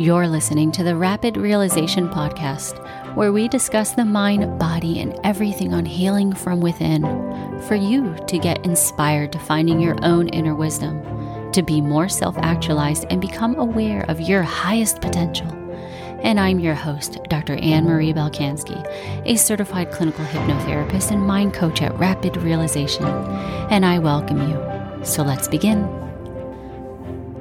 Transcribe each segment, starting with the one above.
You're listening to the Rapid Realization Podcast, where we discuss the mind, body, and everything on healing from within for you to get inspired to finding your own inner wisdom, to be more self actualized and become aware of your highest potential. And I'm your host, Dr. Ann Marie Balkanski, a certified clinical hypnotherapist and mind coach at Rapid Realization. And I welcome you. So let's begin.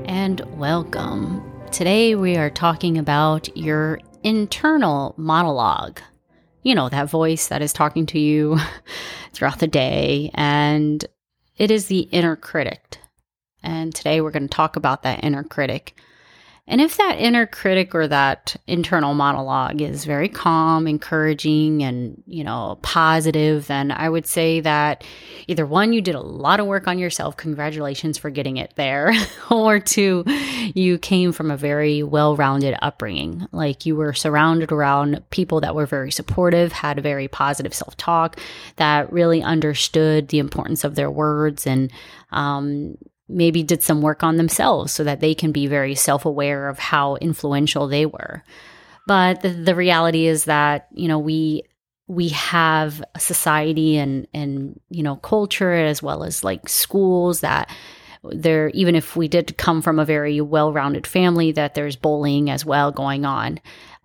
And welcome Today, we are talking about your internal monologue. You know, that voice that is talking to you throughout the day, and it is the inner critic. And today, we're going to talk about that inner critic and if that inner critic or that internal monologue is very calm, encouraging, and, you know, positive, then I would say that either one, you did a lot of work on yourself. Congratulations for getting it there. or two, you came from a very well rounded upbringing. Like you were surrounded around people that were very supportive, had a very positive self talk, that really understood the importance of their words and, um, maybe did some work on themselves so that they can be very self aware of how influential they were. But the, the reality is that, you know, we we have a society and and you know culture as well as like schools that there even if we did come from a very well-rounded family that there's bullying as well going on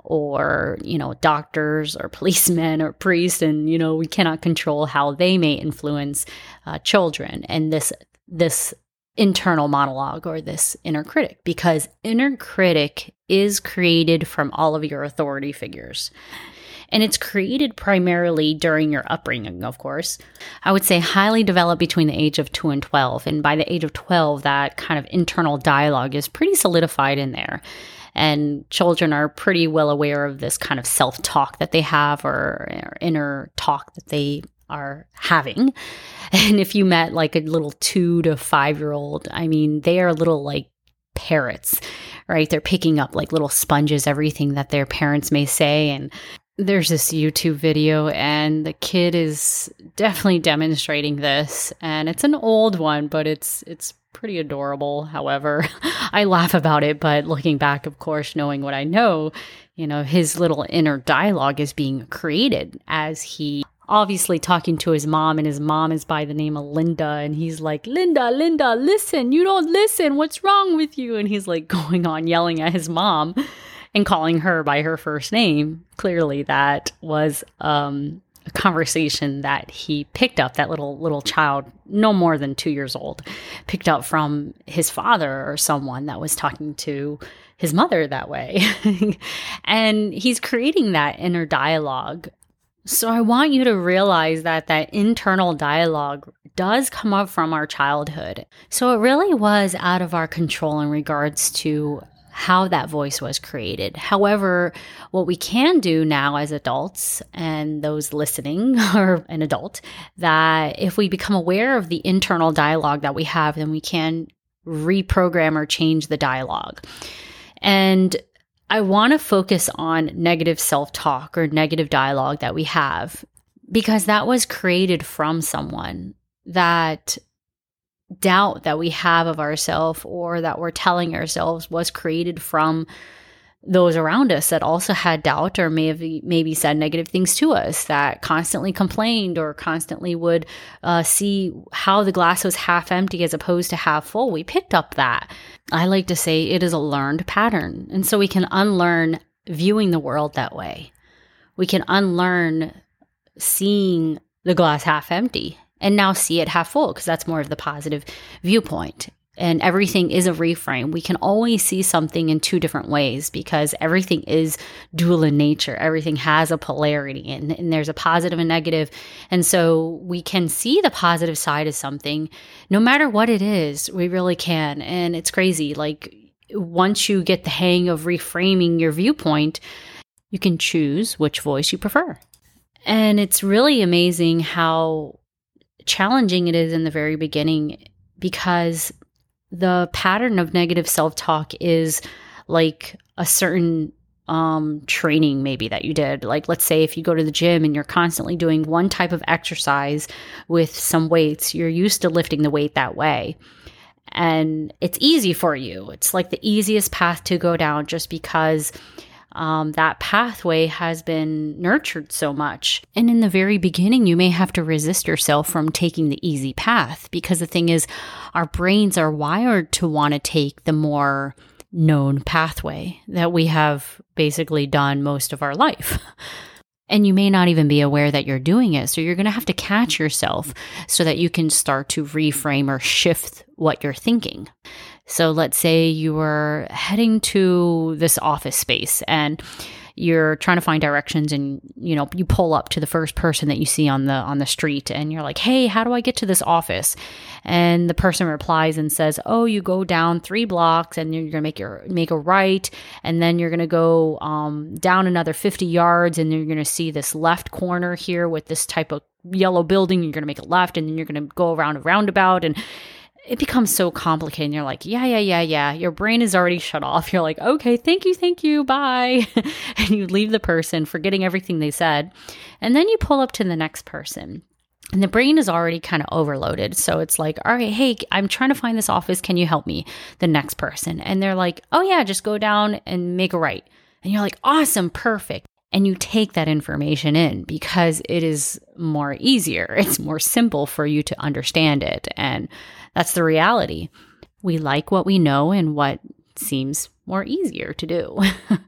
or you know doctors or policemen or priests and you know we cannot control how they may influence uh, children and this this internal monologue or this inner critic because inner critic is created from all of your authority figures. And it's created primarily during your upbringing, of course. I would say highly developed between the age of 2 and 12. And by the age of 12, that kind of internal dialogue is pretty solidified in there. And children are pretty well aware of this kind of self talk that they have or, or inner talk that they are having. And if you met like a little two to five year old, I mean, they are little like parrots, right? They're picking up like little sponges, everything that their parents may say. And there's this YouTube video, and the kid is definitely demonstrating this. And it's an old one, but it's, it's, pretty adorable however i laugh about it but looking back of course knowing what i know you know his little inner dialogue is being created as he obviously talking to his mom, and his mom is by the name of Linda, and he's like, Linda, Linda, listen, you don't listen. What's wrong with you? And he's like going on yelling at his mom and calling her by her first name. Clearly, that was um, a conversation that he picked up. That little little child, no more than two years old, picked up from his father or someone that was talking to his mother that way. and he's creating that inner dialogue so I want you to realize that that internal dialogue does come up from our childhood. So it really was out of our control in regards to how that voice was created. However, what we can do now as adults and those listening or an adult, that if we become aware of the internal dialogue that we have, then we can reprogram or change the dialogue. And I want to focus on negative self talk or negative dialogue that we have because that was created from someone. That doubt that we have of ourselves or that we're telling ourselves was created from those around us that also had doubt or may have maybe said negative things to us that constantly complained or constantly would uh, see how the glass was half empty as opposed to half full. We picked up that. I like to say it is a learned pattern. And so we can unlearn viewing the world that way. We can unlearn seeing the glass half empty and now see it half full because that's more of the positive viewpoint and everything is a reframe. We can always see something in two different ways because everything is dual in nature. Everything has a polarity and, and, there's a positive and negative. And so we can see the positive side of something no matter what it is. We really can. And it's crazy. Like once you get the hang of reframing your viewpoint, you can choose which voice you prefer. And it's really amazing how challenging it is in the very beginning because the pattern of negative self talk is like a certain um, training maybe that you did. Like, let's say if you go to the gym and you're constantly doing one type of exercise with some weights, you're used to lifting the weight that way. and it's easy for you. It's like the easiest path to go down just because um, that pathway has been nurtured so much. And in the very beginning, you may have to resist yourself from taking the easy path because the thing is, our brains are wired to want to take the more known pathway that we have basically done most of our life. And you may not even be aware that you're doing it. So you're going to have to catch yourself so that you can start to reframe or shift what you're thinking. So let's say you were heading to this office space and you're trying to find directions and you know you pull up to the first person that you see on the on the street and you're like hey how do i get to this office? And the person replies and says oh you go down three blocks and you're gonna make your make a right and then you're gonna go um, down another 50 yards and you're gonna see this left corner here with this type of yellow building. You're gonna make a left and then you're gonna go around a roundabout and it becomes so complicated. And you're like, yeah, yeah, yeah, yeah. Your brain is already shut off. You're like, okay, thank you, thank you, bye. and you leave the person, forgetting everything they said. And then you pull up to the next person. And the brain is already kind of overloaded. So it's like, all right, hey, I'm trying to find this office. Can you help me? The next person. And they're like, oh, yeah, just go down and make a right. And you're like, awesome, perfect and you take that information in because it is more easier. It's more simple for you to understand it. And that's the reality. We like what we know and what seems more easier to do.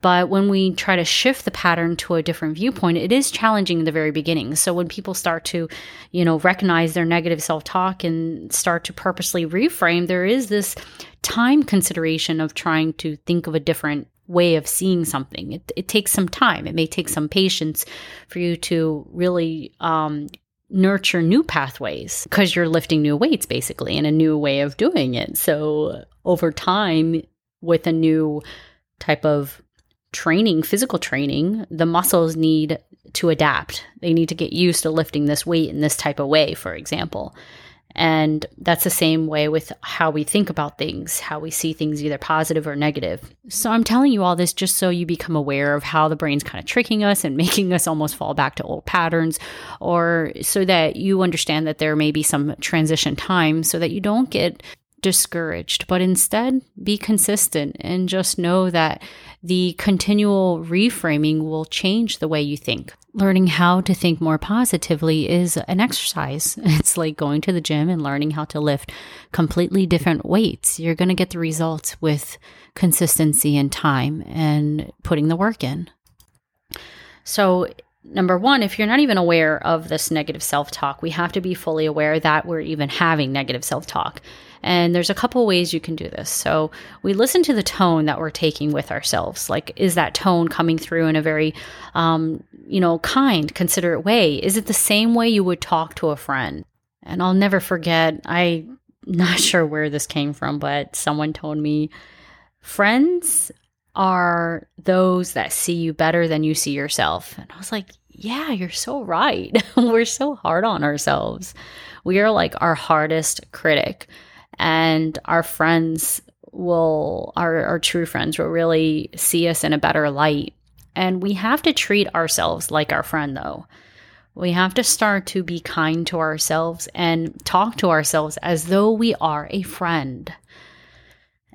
but when we try to shift the pattern to a different viewpoint, it is challenging in the very beginning. So when people start to, you know, recognize their negative self-talk and start to purposely reframe, there is this time consideration of trying to think of a different way of seeing something. It, it takes some time. It may take some patience for you to really um, nurture new pathways because you're lifting new weights basically in a new way of doing it. So over time, with a new type of training, physical training, the muscles need to adapt. They need to get used to lifting this weight in this type of way, for example. And that's the same way with how we think about things, how we see things either positive or negative. So I'm telling you all this just so you become aware of how the brain's kind of tricking us and making us almost fall back to old patterns, or so that you understand that there may be some transition time so that you don't get discouraged, but instead be consistent and just know that the continual reframing will change the way you think. Learning how to think more positively is an exercise. It's like going to the gym and learning how to lift completely different weights. You're going to get the results with consistency and time and putting the work in. So, number one, if you're not even aware of this negative self talk, we have to be fully aware that we're even having negative self talk. And there's a couple ways you can do this. So we listen to the tone that we're taking with ourselves. Like, is that tone coming through in a very, um, you know, kind, considerate way? Is it the same way you would talk to a friend? And I'll never forget, I'm not sure where this came from, but someone told me friends are those that see you better than you see yourself. And I was like, yeah, you're so right. We're so hard on ourselves. We are like our hardest critic and our friends will our, our true friends will really see us in a better light and we have to treat ourselves like our friend though we have to start to be kind to ourselves and talk to ourselves as though we are a friend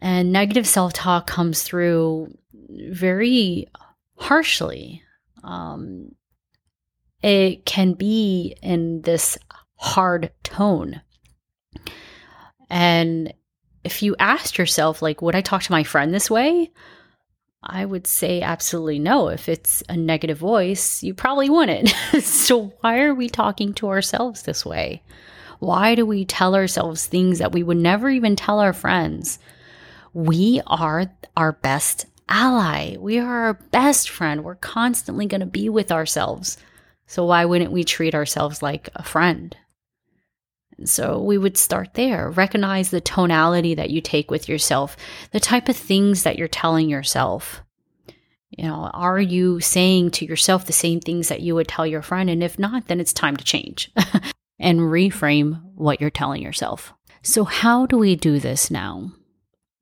and negative self-talk comes through very harshly um, it can be in this hard tone and if you asked yourself, like, would I talk to my friend this way? I would say absolutely no. If it's a negative voice, you probably wouldn't. so, why are we talking to ourselves this way? Why do we tell ourselves things that we would never even tell our friends? We are our best ally. We are our best friend. We're constantly going to be with ourselves. So, why wouldn't we treat ourselves like a friend? So we would start there. Recognize the tonality that you take with yourself, the type of things that you're telling yourself. You know, are you saying to yourself the same things that you would tell your friend? And if not, then it's time to change and reframe what you're telling yourself. So, how do we do this now?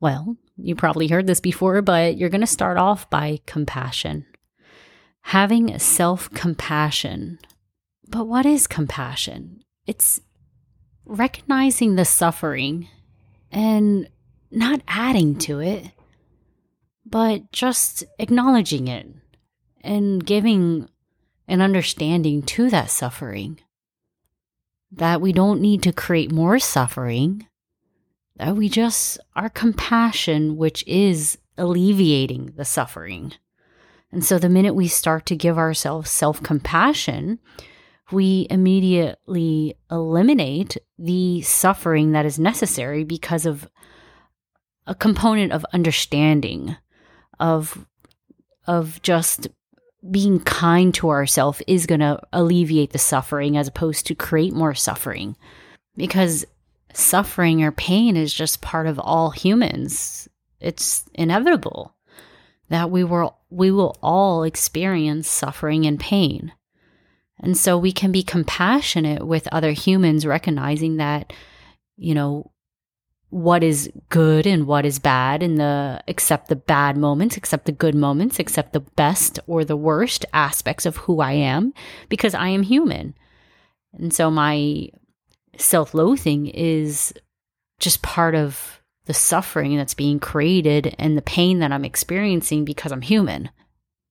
Well, you probably heard this before, but you're going to start off by compassion. Having self compassion. But what is compassion? It's recognizing the suffering and not adding to it, but just acknowledging it and giving an understanding to that suffering. That we don't need to create more suffering, Uh, we just are compassion, which is alleviating the suffering. And so the minute we start to give ourselves self compassion, we immediately eliminate the suffering that is necessary because of a component of understanding of of just being kind to ourselves is going to alleviate the suffering as opposed to create more suffering because suffering or pain is just part of all humans. It's inevitable that we will we will all experience suffering and pain. And so we can be compassionate with other humans recognizing that you know what is good and what is bad and the accept the bad moments accept the good moments accept the best or the worst aspects of who i am because i am human. And so my self-loathing is just part of the suffering that's being created and the pain that i'm experiencing because i'm human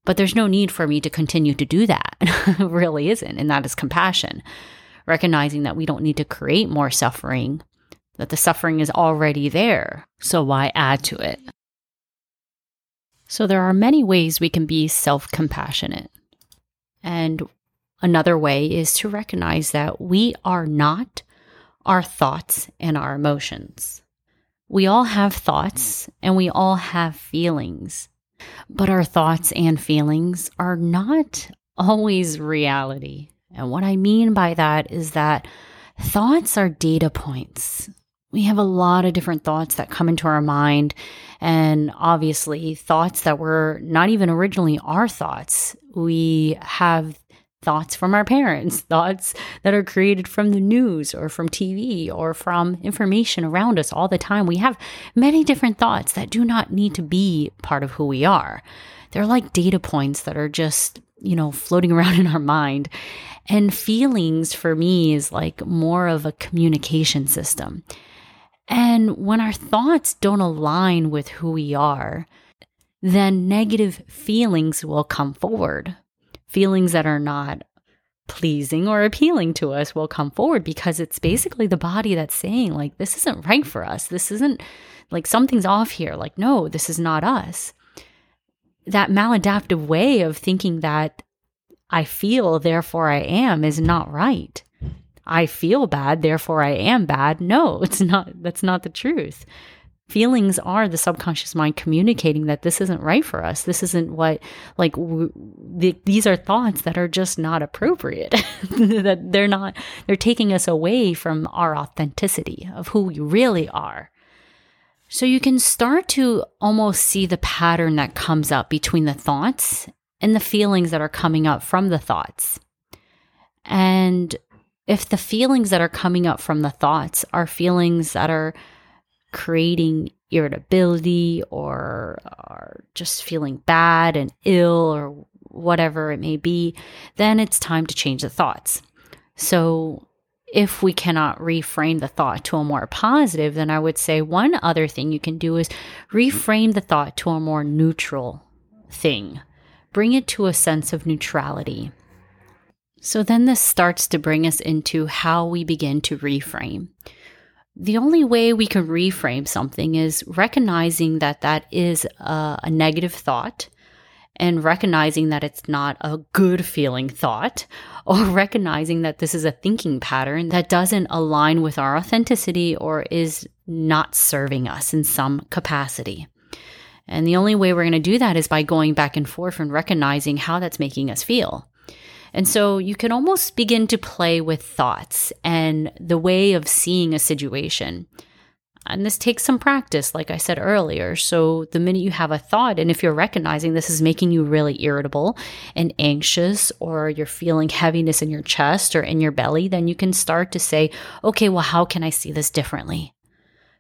but there's no need for me to continue to do that really isn't and that is compassion recognizing that we don't need to create more suffering that the suffering is already there, so why add to it? So, there are many ways we can be self compassionate. And another way is to recognize that we are not our thoughts and our emotions. We all have thoughts and we all have feelings, but our thoughts and feelings are not always reality. And what I mean by that is that thoughts are data points we have a lot of different thoughts that come into our mind. And obviously, thoughts that were not even originally our thoughts. We have thoughts from our parents, thoughts that are created from the news or from TV or from information around us all the time. We have many different thoughts that do not need to be part of who we are. They're like data points that are just, you know, floating around in our mind. And feelings for me is like more of a communication system. And when our thoughts don't align with who we are, then negative feelings will come forward. Feelings that are not pleasing or appealing to us will come forward because it's basically the body that's saying, like, this isn't right for us. This isn't like something's off here. Like, no, this is not us. That maladaptive way of thinking that I feel, therefore I am, is not right. I feel bad, therefore I am bad. No, it's not. That's not the truth. Feelings are the subconscious mind communicating that this isn't right for us. This isn't what, like, w- the, these are thoughts that are just not appropriate. that they're not, they're taking us away from our authenticity of who we really are. So you can start to almost see the pattern that comes up between the thoughts and the feelings that are coming up from the thoughts. And if the feelings that are coming up from the thoughts are feelings that are creating irritability or are just feeling bad and ill or whatever it may be, then it's time to change the thoughts. So, if we cannot reframe the thought to a more positive, then I would say one other thing you can do is reframe the thought to a more neutral thing. Bring it to a sense of neutrality. So then this starts to bring us into how we begin to reframe. The only way we can reframe something is recognizing that that is a, a negative thought and recognizing that it's not a good feeling thought, or recognizing that this is a thinking pattern that doesn't align with our authenticity or is not serving us in some capacity. And the only way we're going to do that is by going back and forth and recognizing how that's making us feel. And so you can almost begin to play with thoughts and the way of seeing a situation. And this takes some practice, like I said earlier. So, the minute you have a thought, and if you're recognizing this is making you really irritable and anxious, or you're feeling heaviness in your chest or in your belly, then you can start to say, okay, well, how can I see this differently?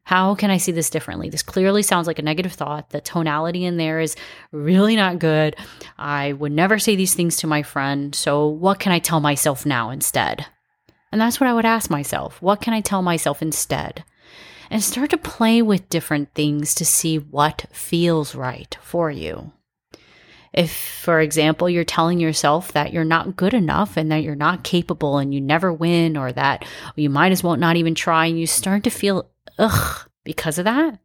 How can I see this differently? This clearly sounds like a negative thought. The tonality in there is really not good. I would never say these things to my friend. So, what can I tell myself now instead? And that's what I would ask myself. What can I tell myself instead? and start to play with different things to see what feels right for you. If, for example, you're telling yourself that you're not good enough and that you're not capable and you never win, or that you might as well not even try, and you start to feel ugh because of that,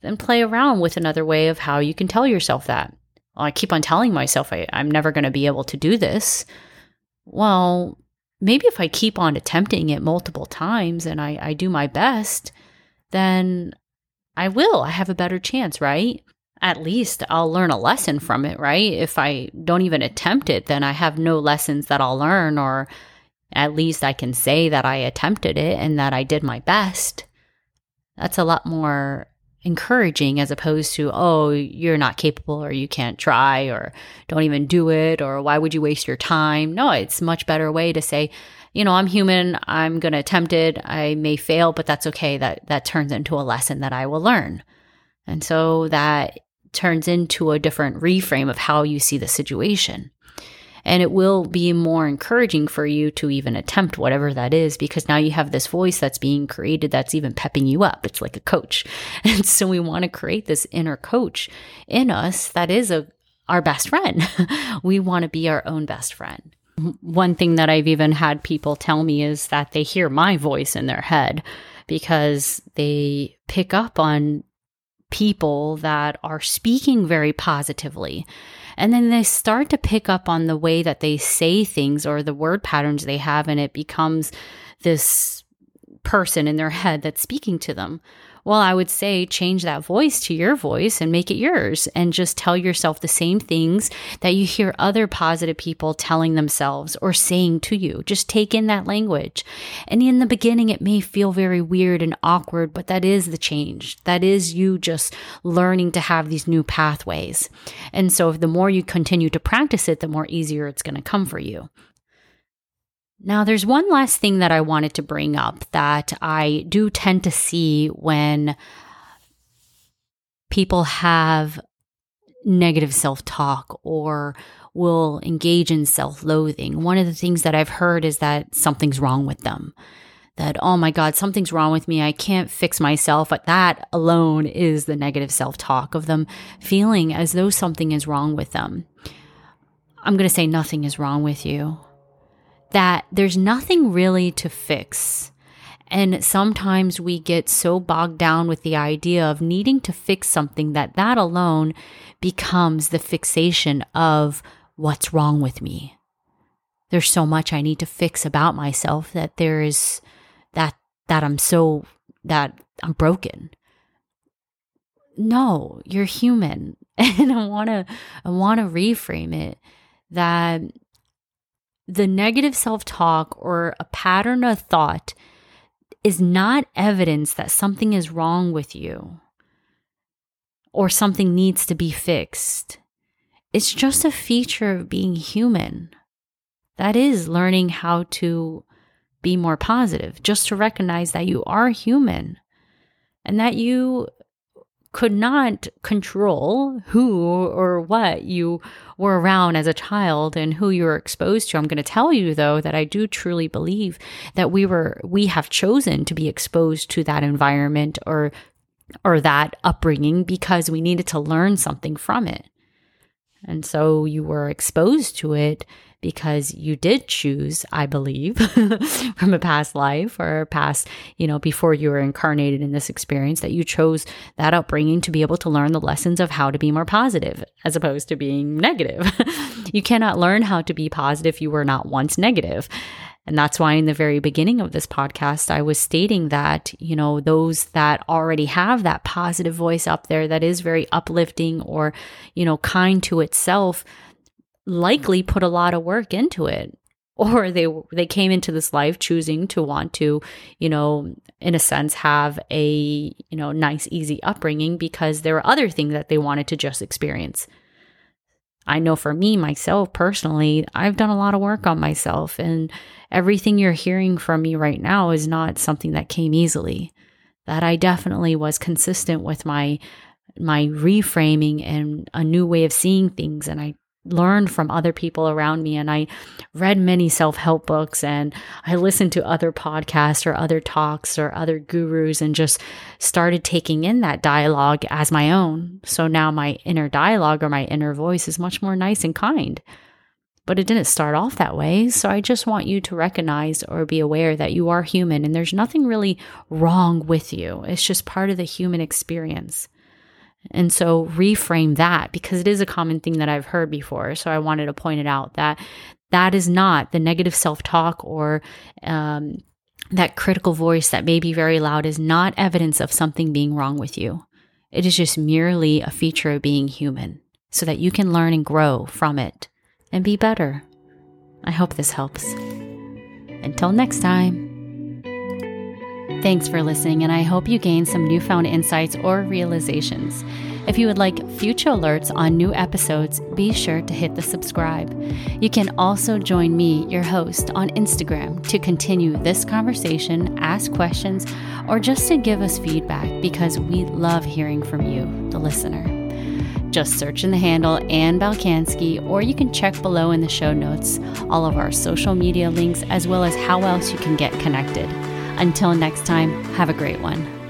then play around with another way of how you can tell yourself that. Well, I keep on telling myself I, I'm never going to be able to do this. Well, maybe if I keep on attempting it multiple times and I, I do my best, then I will. I have a better chance, right? At least I'll learn a lesson from it, right? If I don't even attempt it, then I have no lessons that I'll learn, or at least I can say that I attempted it and that I did my best. That's a lot more encouraging as opposed to, oh, you're not capable or you can't try or don't even do it or why would you waste your time? No, it's much better way to say, you know, I'm human, I'm going to attempt it. I may fail, but that's okay. That that turns into a lesson that I will learn. And so that turns into a different reframe of how you see the situation. And it will be more encouraging for you to even attempt whatever that is because now you have this voice that's being created that's even pepping you up. It's like a coach. And so we want to create this inner coach in us that is a our best friend. we want to be our own best friend. One thing that I've even had people tell me is that they hear my voice in their head because they pick up on people that are speaking very positively. And then they start to pick up on the way that they say things or the word patterns they have, and it becomes this person in their head that's speaking to them. Well, I would say change that voice to your voice and make it yours and just tell yourself the same things that you hear other positive people telling themselves or saying to you. Just take in that language. And in the beginning, it may feel very weird and awkward, but that is the change. That is you just learning to have these new pathways. And so, the more you continue to practice it, the more easier it's going to come for you. Now, there's one last thing that I wanted to bring up that I do tend to see when people have negative self talk or will engage in self loathing. One of the things that I've heard is that something's wrong with them. That, oh my God, something's wrong with me. I can't fix myself. But that alone is the negative self talk of them feeling as though something is wrong with them. I'm going to say nothing is wrong with you that there's nothing really to fix. And sometimes we get so bogged down with the idea of needing to fix something that that alone becomes the fixation of what's wrong with me. There's so much I need to fix about myself that there is that that I'm so that I'm broken. No, you're human. And I want to I want to reframe it that the negative self talk or a pattern of thought is not evidence that something is wrong with you or something needs to be fixed. It's just a feature of being human. That is learning how to be more positive, just to recognize that you are human and that you could not control who or what you were around as a child and who you were exposed to. I'm going to tell you though that I do truly believe that we were we have chosen to be exposed to that environment or or that upbringing because we needed to learn something from it. And so you were exposed to it because you did choose, I believe, from a past life or past, you know, before you were incarnated in this experience, that you chose that upbringing to be able to learn the lessons of how to be more positive as opposed to being negative. you cannot learn how to be positive if you were not once negative. And that's why in the very beginning of this podcast, I was stating that, you know, those that already have that positive voice up there that is very uplifting or, you know, kind to itself, likely put a lot of work into it. Or they they came into this life choosing to want to you know in a sense have a you know nice easy upbringing because there were other things that they wanted to just experience. I know for me myself personally i've done a lot of work on myself and everything you're hearing from me right now is not something that came easily. That i definitely was consistent with my my reframing and a new way of seeing things and i learned from other people around me and I read many self help books and I listened to other podcasts or other talks or other gurus and just started taking in that dialogue as my own. So now my inner dialogue or my inner voice is much more nice and kind. But it didn't start off that way. So I just want you to recognize or be aware that you are human and there's nothing really wrong with you. It's just part of the human experience. And so reframe that because it is a common thing that I've heard before. So I wanted to point it out that that is not the negative self talk or um, that critical voice that may be very loud is not evidence of something being wrong with you. It is just merely a feature of being human so that you can learn and grow from it and be better. I hope this helps. Until next time. Thanks for listening, and I hope you gain some newfound insights or realizations. If you would like future alerts on new episodes, be sure to hit the subscribe. You can also join me, your host, on Instagram to continue this conversation, ask questions, or just to give us feedback because we love hearing from you, the listener. Just search in the handle Ann Balkanski, or you can check below in the show notes all of our social media links as well as how else you can get connected. Until next time, have a great one.